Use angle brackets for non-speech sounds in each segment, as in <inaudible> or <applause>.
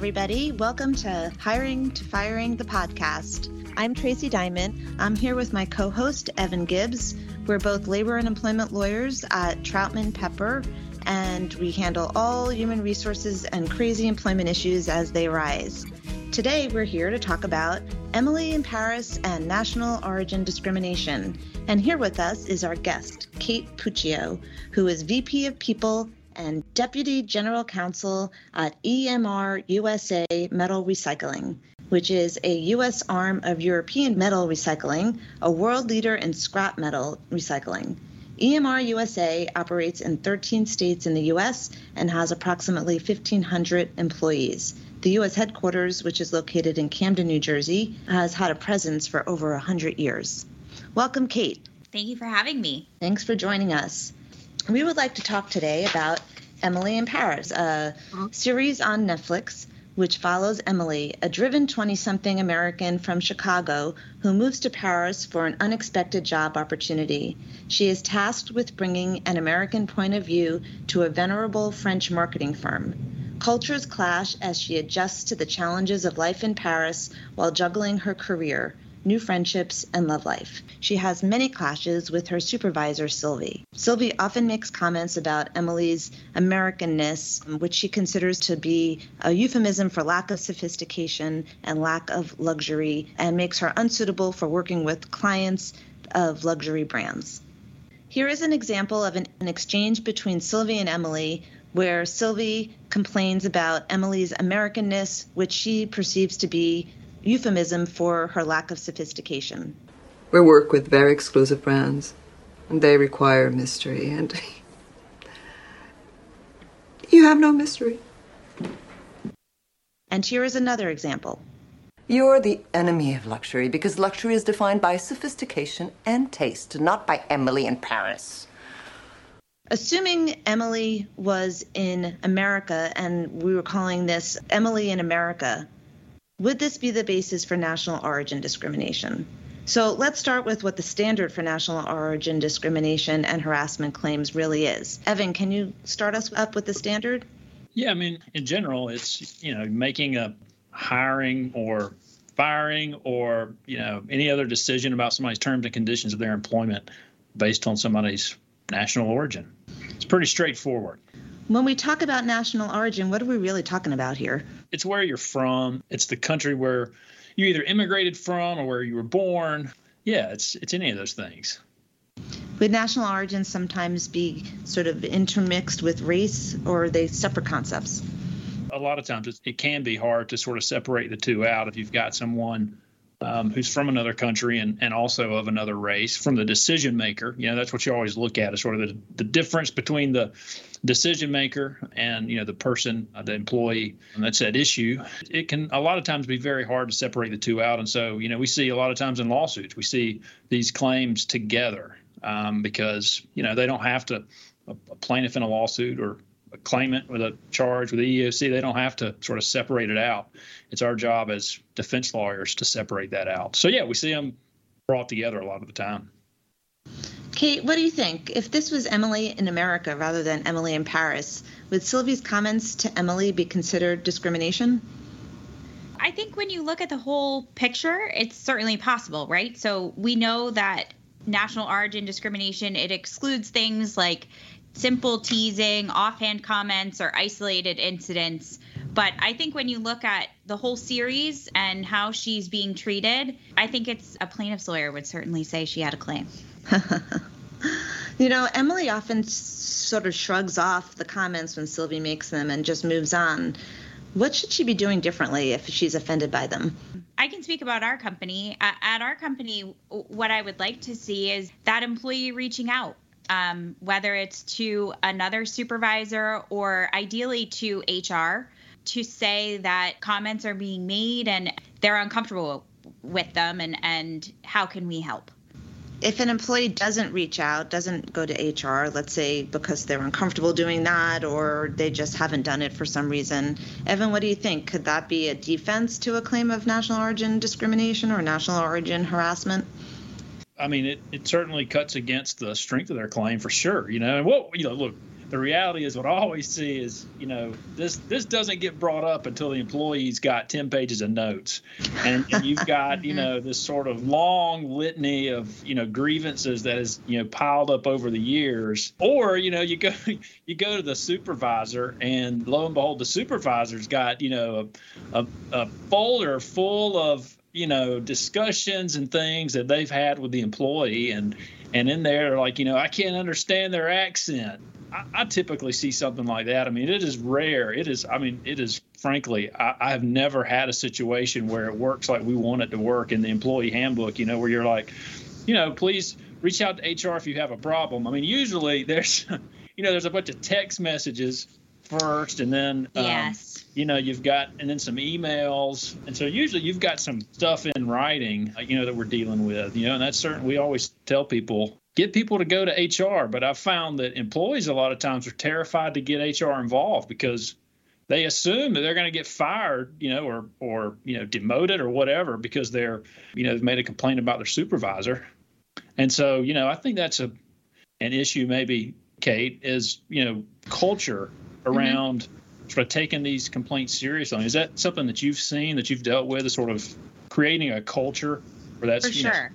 everybody. Welcome to Hiring to Firing the podcast. I'm Tracey Diamond. I'm here with my co host, Evan Gibbs. We're both labor and employment lawyers at Troutman Pepper, and we handle all human resources and crazy employment issues as they arise. Today, we're here to talk about Emily in Paris and national origin discrimination. And here with us is our guest, Kate Puccio, who is VP of People and Deputy General Counsel at EMR USA Metal Recycling, which is a U.S. arm of European Metal Recycling, a world leader in scrap metal recycling. EMR USA operates in 13 states in the U.S. and has approximately 1,500 employees. The U.S. headquarters, which is located in Camden, New Jersey, has had a presence for over 100 years. Welcome, Kate. Thank you for having me. Thanks for joining us. We would like to talk today about Emily in Paris, a uh-huh. series on Netflix which follows Emily, a driven 20 something American from Chicago who moves to Paris for an unexpected job opportunity. She is tasked with bringing an American point of view to a venerable French marketing firm. Cultures clash as she adjusts to the challenges of life in Paris while juggling her career, new friendships, and love life. She has many clashes with her supervisor, Sylvie. Sylvie often makes comments about Emily's Americanness, which she considers to be a euphemism for lack of sophistication and lack of luxury, and makes her unsuitable for working with clients of luxury brands. Here is an example of an, an exchange between Sylvie and Emily where Sylvie complains about Emily's Americanness, which she perceives to be euphemism for her lack of sophistication. We work with very exclusive brands, and they require mystery, and <laughs> you have no mystery. And here is another example. You're the enemy of luxury because luxury is defined by sophistication and taste, not by Emily in Paris. Assuming Emily was in America and we were calling this Emily in America, would this be the basis for national origin discrimination? So let's start with what the standard for national origin discrimination and harassment claims really is. Evan, can you start us up with the standard? Yeah, I mean, in general, it's you know making a hiring or firing or you know any other decision about somebody's terms and conditions of their employment based on somebody's national origin. It's pretty straightforward. When we talk about national origin, what are we really talking about here? It's where you're from. It's the country where you either immigrated from or where you were born. Yeah, it's it's any of those things. Would national origin sometimes be sort of intermixed with race, or are they separate concepts? A lot of times it can be hard to sort of separate the two out if you've got someone um, who's from another country and, and also of another race from the decision maker. You know, that's what you always look at is sort of the, the difference between the decision maker and, you know, the person, uh, the employee and that's at issue. It can a lot of times be very hard to separate the two out. And so, you know, we see a lot of times in lawsuits, we see these claims together um, because, you know, they don't have to, a, a plaintiff in a lawsuit or claimant with a charge with the EEOC, they don't have to sort of separate it out. It's our job as defense lawyers to separate that out. So yeah, we see them brought together a lot of the time. Kate, what do you think? If this was Emily in America rather than Emily in Paris, would Sylvie's comments to Emily be considered discrimination? I think when you look at the whole picture, it's certainly possible, right? So we know that national origin discrimination it excludes things like simple teasing, offhand comments, or isolated incidents. But I think when you look at the whole series and how she's being treated, I think it's a plaintiff's lawyer would certainly say she had a claim. <laughs> you know, Emily often sort of shrugs off the comments when Sylvie makes them and just moves on. What should she be doing differently if she's offended by them? I can speak about our company. At our company, what I would like to see is that employee reaching out um, whether it's to another supervisor or ideally to HR, to say that comments are being made and they're uncomfortable with them and, and how can we help? If an employee doesn't reach out, doesn't go to HR, let's say because they're uncomfortable doing that or they just haven't done it for some reason, Evan, what do you think? Could that be a defense to a claim of national origin discrimination or national origin harassment? I mean, it, it certainly cuts against the strength of their claim for sure. You know, and what you know, look, the reality is what I always see is, you know, this this doesn't get brought up until the employee's got 10 pages of notes. And, and you've got, you <laughs> mm-hmm. know, this sort of long litany of, you know, grievances that is, you know, piled up over the years. Or, you know, you go <laughs> you go to the supervisor and lo and behold, the supervisor's got, you know, a, a, a folder full of you know discussions and things that they've had with the employee and and in there like you know i can't understand their accent I, I, typically see something like that. I mean, it is rare. It is. I mean, it is. Frankly, I, have never had a situation where it works like we want it to work in the employee handbook. You know, where you're like, you know, please reach out to HR if you have a problem. I mean, usually there's, <laughs> you know, there's a bunch of text messages first, and then um, yes. You know, you've got and then some emails, and so usually you've got some stuff in writing, you know, that we're dealing with. You know, and that's certain. We always tell people get people to go to HR. But I've found that employees a lot of times are terrified to get HR involved because they assume that they're going to get fired, you know, or or you know demoted or whatever because they're you know they've made a complaint about their supervisor. And so you know I think that's a an issue maybe Kate is you know culture mm-hmm. around mm-hmm. Sort of taking these complaints seriously. Is that something that you've seen that you've dealt with, is sort of creating a culture where that's for sure. Know,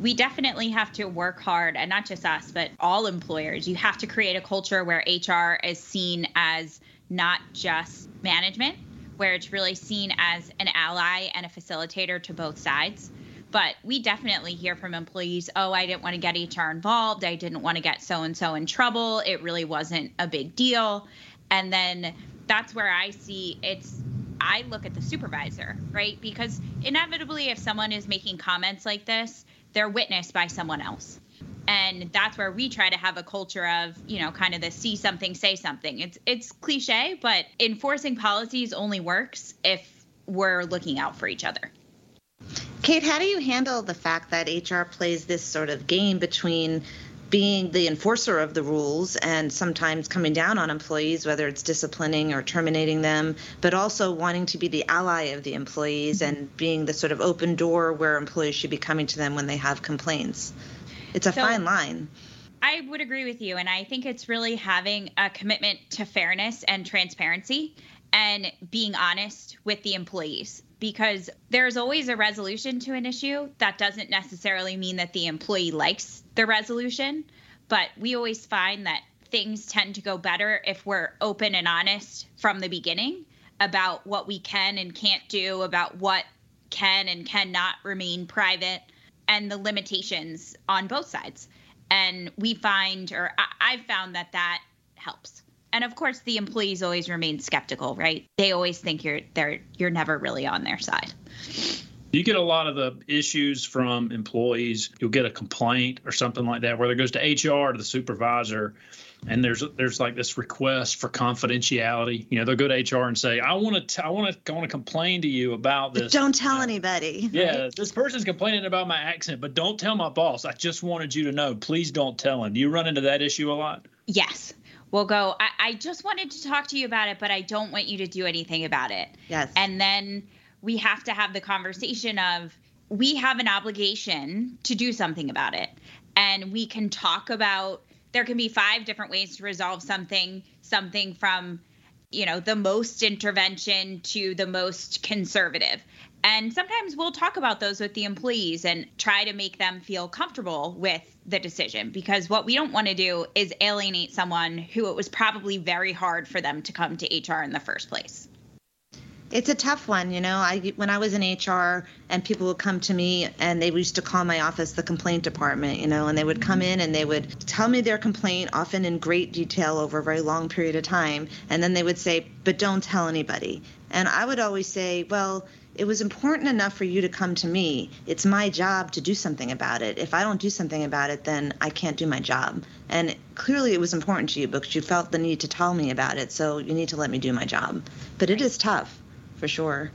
we definitely have to work hard and not just us but all employers. You have to create a culture where hr is seen as not just management where it's really seen as an ally and a facilitator to both sides. But we definitely hear from employees oh i didn't want to get hr involved. I didn't want to get so and so in trouble. It really wasn't a big deal. And then that's where i see it's I look at the supervisor, right? Because inevitably, if someone is making comments like this, they're witnessed by someone else. And that's where we try to have a culture of you know kind of the see something say something. It's it's cliche but enforcing policies only works if we're looking out for each other. Kate how do you handle the fact that hr plays this sort of game between being the enforcer of the rules and sometimes coming down on employees, whether it's disciplining or terminating them, but also wanting to be the ally of the employees and being the sort of open door where employees should be coming to them when they have complaints. It's a so, fine line. I would agree with you. And I think it's really having a commitment to fairness and transparency and being honest with the employees because there's always a resolution to an issue. That doesn't necessarily mean that the employee likes the resolution, but we always find that things tend to go better if we're open and honest from the beginning about what we can and can't do, about what can and cannot remain private, and the limitations on both sides. And we find, or I, have found that that helps and of course the employees always remain skeptical right? They always think you're they're you're never really on their side. You get a lot of the issues from employees. You'll get a complaint or something like that whether it goes to hr to the supervisor and there's there's like this request for confidentiality. You know they'll go to hr and say i want to i want to i want to complain to you about this. but don't tell anybody yeah right? this person's complaining about my accent but don't tell my boss. I just wanted you to know. Please don't tell him. Do you run into that issue a lot? Yes will go, I, I just wanted to talk to you about it, but I don't want you to do anything about it. Yes. And then we have to have the conversation of we have an obligation to do something about it. And we can talk about there can be five different ways to resolve something, something from you know the most intervention to the most conservative and sometimes we'll talk about those with the employees and try to make them feel comfortable with the decision because what we don't want to do is alienate someone who it was probably very hard for them to come to HR in the first place. It's a tough one, you know. I when I was in HR and people would come to me and they used to call my office the complaint department, you know, and they would come mm-hmm. in and they would tell me their complaint often in great detail over a very long period of time and then they would say, "But don't tell anybody." And I would always say, "Well, it was important enough for you to come to me. It's my job to do something about it. If I don't do something about it, then I can't do my job. And clearly it was important to you because you felt the need to tell me about it, so you need to let me do my job. But it is tough, for sure.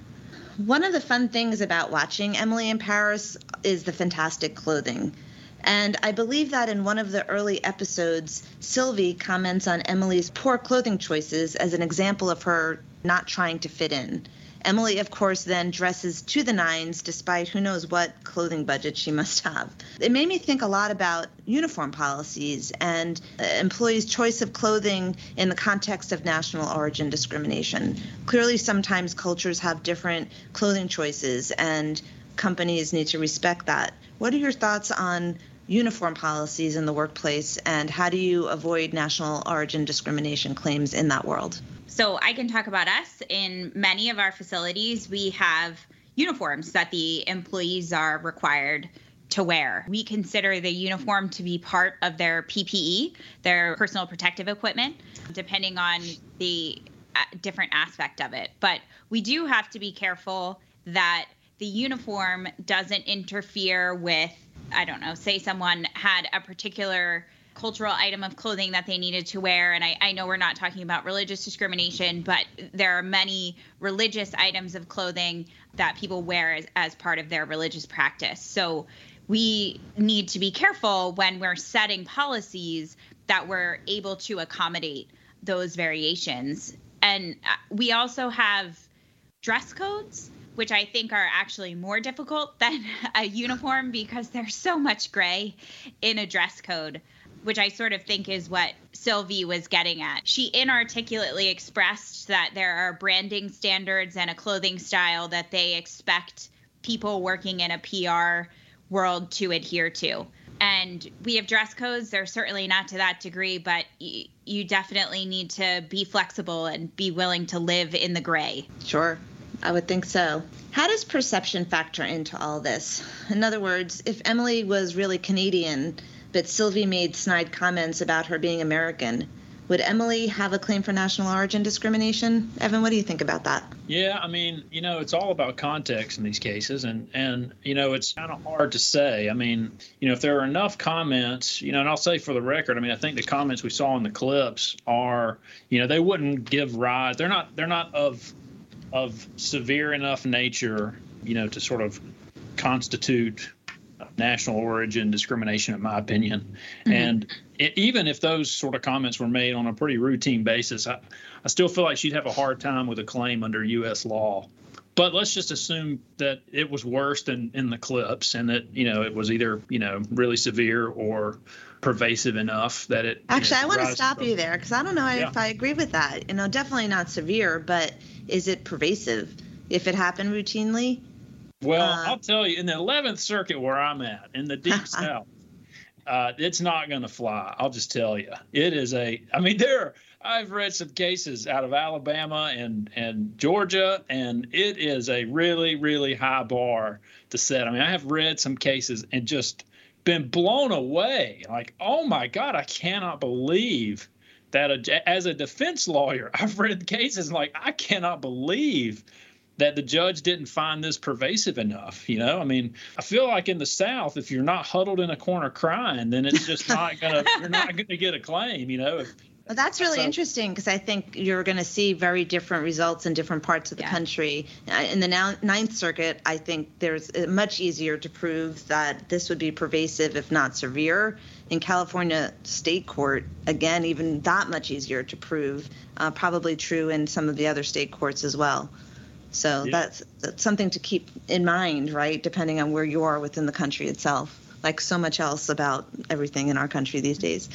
One of the fun things about watching Emily in Paris is the fantastic clothing. And I believe that in one of the early episodes, Sylvie comments on Emily's poor clothing choices as an example of her not trying to fit in Emily, of course, then dresses to the nines despite who knows what clothing budget she must have. It made me think a lot about uniform policies and uh, employees' choice of clothing in the context of national origin discrimination. Clearly, sometimes cultures have different clothing choices, and companies need to respect that. What are your thoughts on uniform policies in the workplace, and how do you avoid national origin discrimination claims in that world? So I can talk about us. In many of our facilities, we have uniforms that the employees are required to wear. We consider the uniform to be part of their PPE, their personal protective equipment, depending on the uh, different aspect of it. But we do have to be careful that the uniform doesn't interfere with I don't know, say someone had a particular cultural item of clothing that they needed to wear. And I, I, know we're not talking about religious discrimination, but there are many religious items of clothing that people wear as, as part of their religious practice. So we need to be careful when we're setting policies that we're able to accommodate those variations. And uh, we also have dress codes which I think are actually more difficult than <laughs> a uniform because there's so much gray in a dress code, which I sort of think is what Sylvie was getting at. She inarticulately expressed that there are branding standards and a clothing style that they expect people working in a PR world to adhere to. And we have dress codes. They're certainly not to that degree, but y- you definitely need to be flexible and be willing to live in the gray. Sure. I would think so. How does perception factor into all this? In other words, if Emily was really Canadian, but Sylvie made snide comments about her being American, would Emily have a claim for national origin discrimination? Evan, what do you think about that? Yeah, I mean, you know, it's all about context in these cases, and and you know, it's kind of hard to say. I mean, you know, if there are enough comments, you know, and I'll say for the record, I mean, I think the comments we saw in the clips are, you know, they wouldn't give rise. They're not. They're not of of severe enough nature, you know, to sort of constitute national origin discrimination, in my opinion. Mm-hmm. And it, even if those sort of comments were made on a pretty routine basis, I, I still feel like she'd have a hard time with a claim under U.S. law. But let's just assume that it was worse than in the clips, and that you know it was either you know really severe or pervasive enough that it. Actually, you know, I want to stop you there because I don't know yeah. if I agree with that. You know, definitely not severe, but is it pervasive if it happened routinely? Well, uh, I'll tell you, in the 11th Circuit where I'm at, in the Deep <laughs> South, uh, it's not going to fly. I'll just tell you. It is a, I mean, there are, I've read some cases out of Alabama and, and Georgia, and it is a really, really high bar to set. I mean, I have read some cases and just been blown away. Like, oh my God, I cannot believe that a, as a defense lawyer, <laughs> I've read cases like I cannot believe that the judge didn't find this pervasive enough. You know, I mean, I feel like in the South, if you're not huddled in a corner crying, then it's just not gonna <laughs> you're not gonna get a claim. You know, if, well, that's really so, interesting because I think you're going to see very different results in different parts of the yeah. country. Uh, in the now, Ninth Circuit, I think there's uh, much easier to prove that this would be pervasive, if not severe. In California State Court, again, even that much easier to prove. Uh, probably true in some of the other state courts as well. So yeah. that's, that's something to keep in mind, right? Depending on where you are within the country itself, like so much else about everything in our country these days.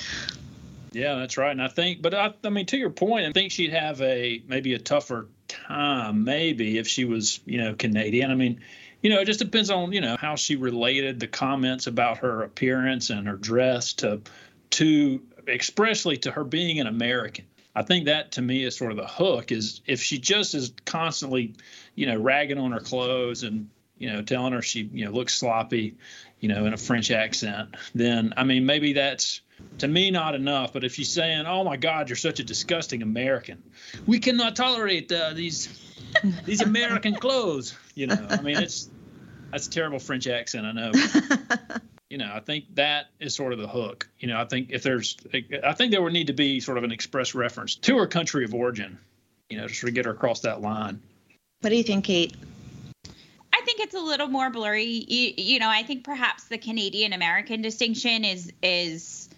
Yeah, that's right. And I think, but I, I mean, to your point, I think she'd have a maybe a tougher time, maybe if she was, you know, Canadian. I mean, you know, it just depends on, you know, how she related the comments about her appearance and her dress to, to expressly to her being an American. I think that to me is sort of the hook is if she just is constantly, you know, ragging on her clothes and, you know, telling her she, you know, looks sloppy, you know, in a French accent, then I mean, maybe that's, to me not enough. But if she's saying oh my god you're such a disgusting american we cannot tolerate uh, these these american clothes you know. I mean it's that's a terrible french accent i know <laughs> you know i think that is sort of the hook you know i think if there's i think there would need to be sort of an express reference to her country of origin you know to sort of get her across that line what do you think kate I think it's a little more blurry. You, you know, I think perhaps the Canadian American distinction is is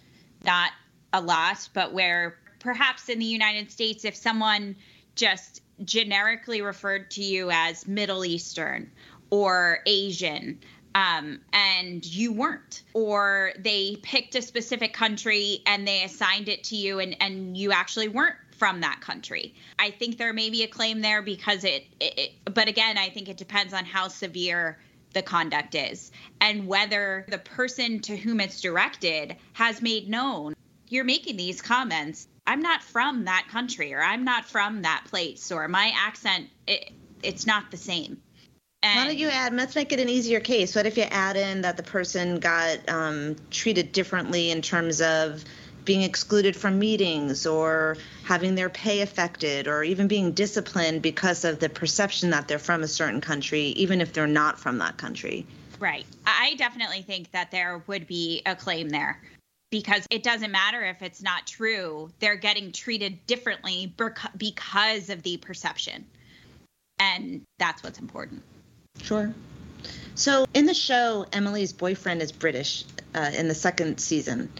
not a lot, but where perhaps in the United States, if someone just generically referred to you as Middle Eastern or Asian. Um, and you weren't, or they picked a specific country and they assigned it to you, and, and you actually weren't from that country. I think there may be a claim there because it, it, it, but again, I think it depends on how severe the conduct is and whether the person to whom it's directed has made known you're making these comments. I'm not from that country or I'm not from that place or my accent, it, it's not the same. And Why don't you add? Let's make it an easier case. What if you add in that the person got um, treated differently in terms of being excluded from meetings or having their pay affected or even being disciplined because of the perception that they're from a certain country, even if they're not from that country. Right. I definitely think that there would be a claim there because it doesn't matter if it's not true. They're getting treated differently because of the perception. And that's what's important. Sure. So in the show, Emily's boyfriend is British uh, in the second season.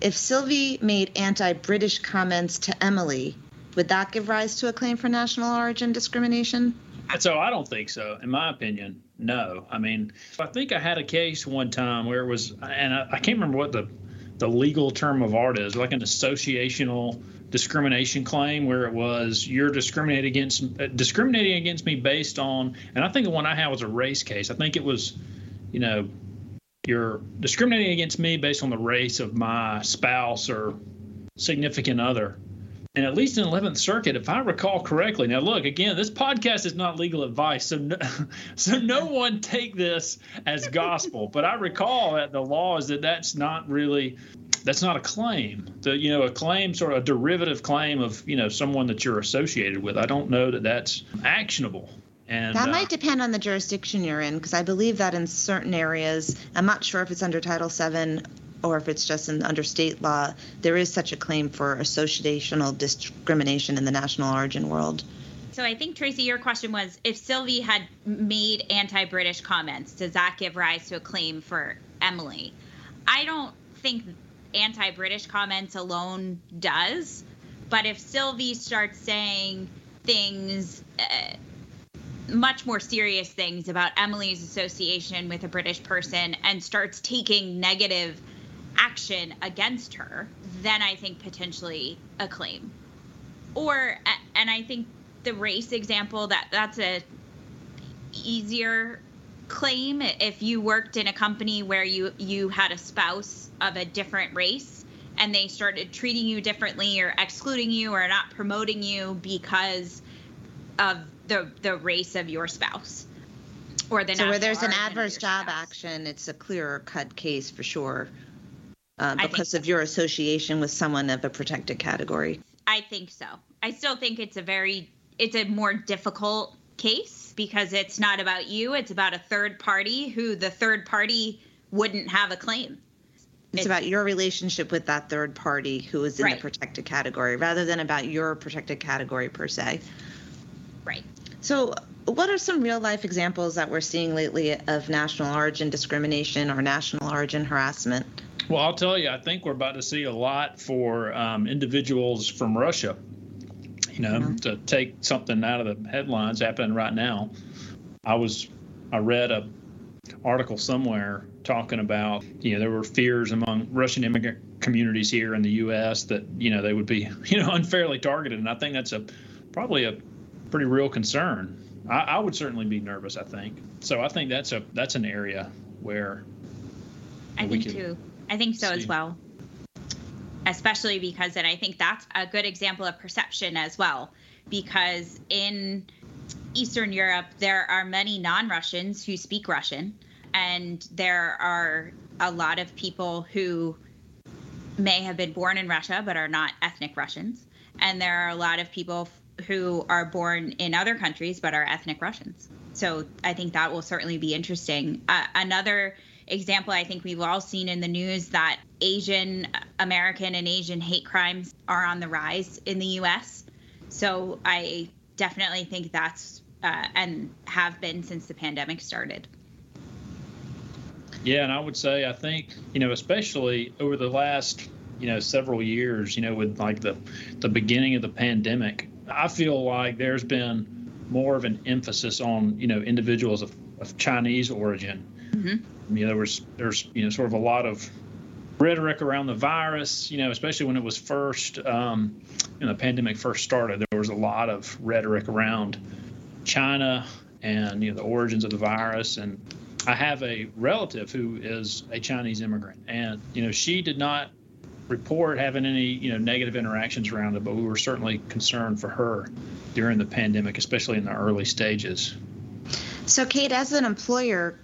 If Sylvie made anti British comments to Emily, would that give rise to a claim for national origin discrimination? So I don't think so. In my opinion, no. I mean, I think I had a case one time where it was, and I, I can't remember what the the legal term of art is, like an associational discrimination claim, where it was you're discriminating against uh, discriminating against me based on, and I think the one I had was a race case. I think it was, you know, you're discriminating against me based on the race of my spouse or significant other. And at least in 11th Circuit, if I recall correctly, now look again, this podcast is not legal advice, so no, <laughs> so no <laughs> one take this as gospel. but I recall that the law is that that's not really that's not a claim. The you know a claim sort of a derivative claim of you know someone that you're associated with. I don't know that that's actionable. And, that uh, might depend on the jurisdiction you're in, because I believe that in certain areas, I'm not sure if it's under Title VII or if it's just in, under state law, there is such a claim for associational discrimination in the national origin world. So I think Tracey, your question was if Sylvie had made anti-British comments, does that give rise to a claim for Emily? I don't think anti-British comments alone does, but if Sylvie starts saying things. Uh, much more serious things about Emily's association with a British person and starts taking negative action against her, then I think potentially a claim. Or and I think the race example that that's a easier claim if you worked in a company where you you had a spouse of a different race and they started treating you differently or excluding you or not promoting you because of the the race of your spouse or the so where there's an adverse job spouse. action it's a clearer cut case for sure uh, because so. of your association with someone of a protected category i think so i still think it's a very it's a more difficult case because it's not about you it's about a third party who the third party wouldn't have a claim it's, it's about your relationship with that third party who is in right. the protected category rather than about your protected category per se right so, what are some real life examples that we're seeing lately of national origin discrimination or national origin harassment? Well, I'll tell you, I think we're about to see a lot for um, individuals from Russia. You know, mm-hmm. to take something out of the headlines happening right now. I was, I read a article somewhere talking about, you know, there were fears among Russian immigrant communities here in the U.S. that you know they would be, <laughs> you know, unfairly targeted, and I think that's a probably a pretty real concern. I, I would certainly be nervous. I think so. I think that's a that's an area where I think too. I think so as well. Especially because, and I think that's a good example of perception as well, because in Eastern Europe there are many non-Russians who speak Russian, and there are a lot of people who may have been born in Russia but are not ethnic Russians, and there are a lot of people who are born in other countries but are ethnic Russians. So I think that will certainly be interesting. Uh, another example I think we've all seen in the news that Asian American and Asian hate crimes are on the rise in the US. So I definitely think that's uh, and have been since the pandemic started. Yeah, and I would say I think, you know, especially over the last, you know, several years, you know, with like the the beginning of the pandemic, I feel like there's been more of an emphasis on you know individuals of, of Chinese origin. Mm-hmm. You know, there was there's you know sort of a lot of rhetoric around the virus. You know, especially when it was first, um, when the pandemic first started, there was a lot of rhetoric around China and you know the origins of the virus. And I have a relative who is a Chinese immigrant, and you know she did not report having any you know negative interactions around it, but we were certainly concerned for her during the pandemic, especially in the early stages. So, Kate, as an employer,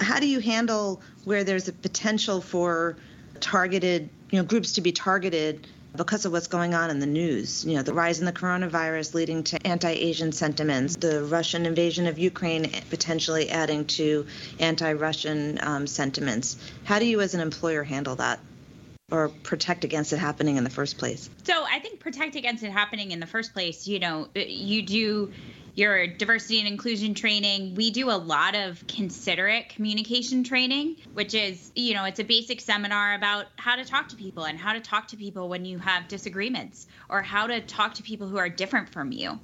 how do you handle where there's a potential for targeted, you know, groups to be targeted because of what's going on in the news. You know, the rise in the coronavirus leading to anti Asian sentiments, the Russian invasion of Ukraine potentially adding to anti Russian um, sentiments. How do you, as an employer, handle that? Or protect against it happening in the first place? So I think protect against it happening in the first place, you know, you do your diversity and inclusion training. We do a lot of considerate communication training, which is, you know, it's a basic seminar about how to talk to people and how to talk to people when you have disagreements or how to talk to people who are different from you.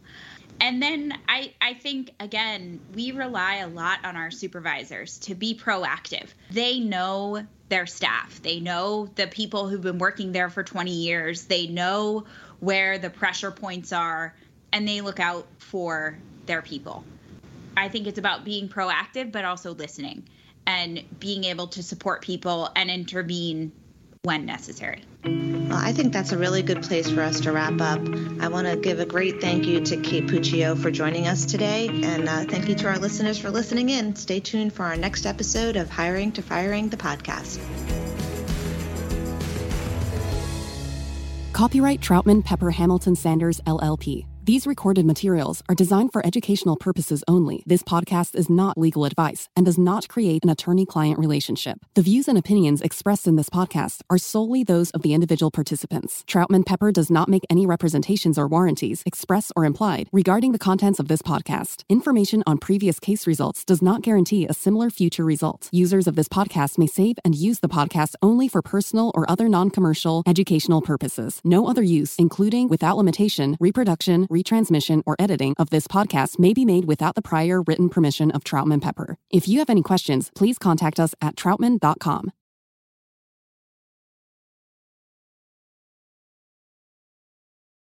And then I, I think, again, we rely a lot on our supervisors to be proactive. They know their staff, they know the people who've been working there for 20 years, they know where the pressure points are and they look out for their people. I think it's about being proactive, but also listening and being able to support people and intervene when necessary. Well, I think that's a really good place for us to wrap up. I want to give a great thank you to Kate Puccio for joining us today, and uh, thank you to our listeners for listening in. Stay tuned for our next episode of Hiring to Firing, the podcast. Copyright Troutman Pepper Hamilton Sanders, LLP. These recorded materials are designed for educational purposes only. This podcast is not legal advice and does not create an attorney client relationship. The views and opinions expressed in this podcast are solely those of the individual participants. Troutman Pepper does not make any representations or warranties, express or implied, regarding the contents of this podcast. Information on previous case results does not guarantee a similar future result. Users of this podcast may save and use the podcast only for personal or other non commercial educational purposes. No other use, including without limitation, reproduction, retransmission, or editing of this podcast may be made without the prior written permission of Troutman Pepper. If you have any questions, please contact us at troutman.com.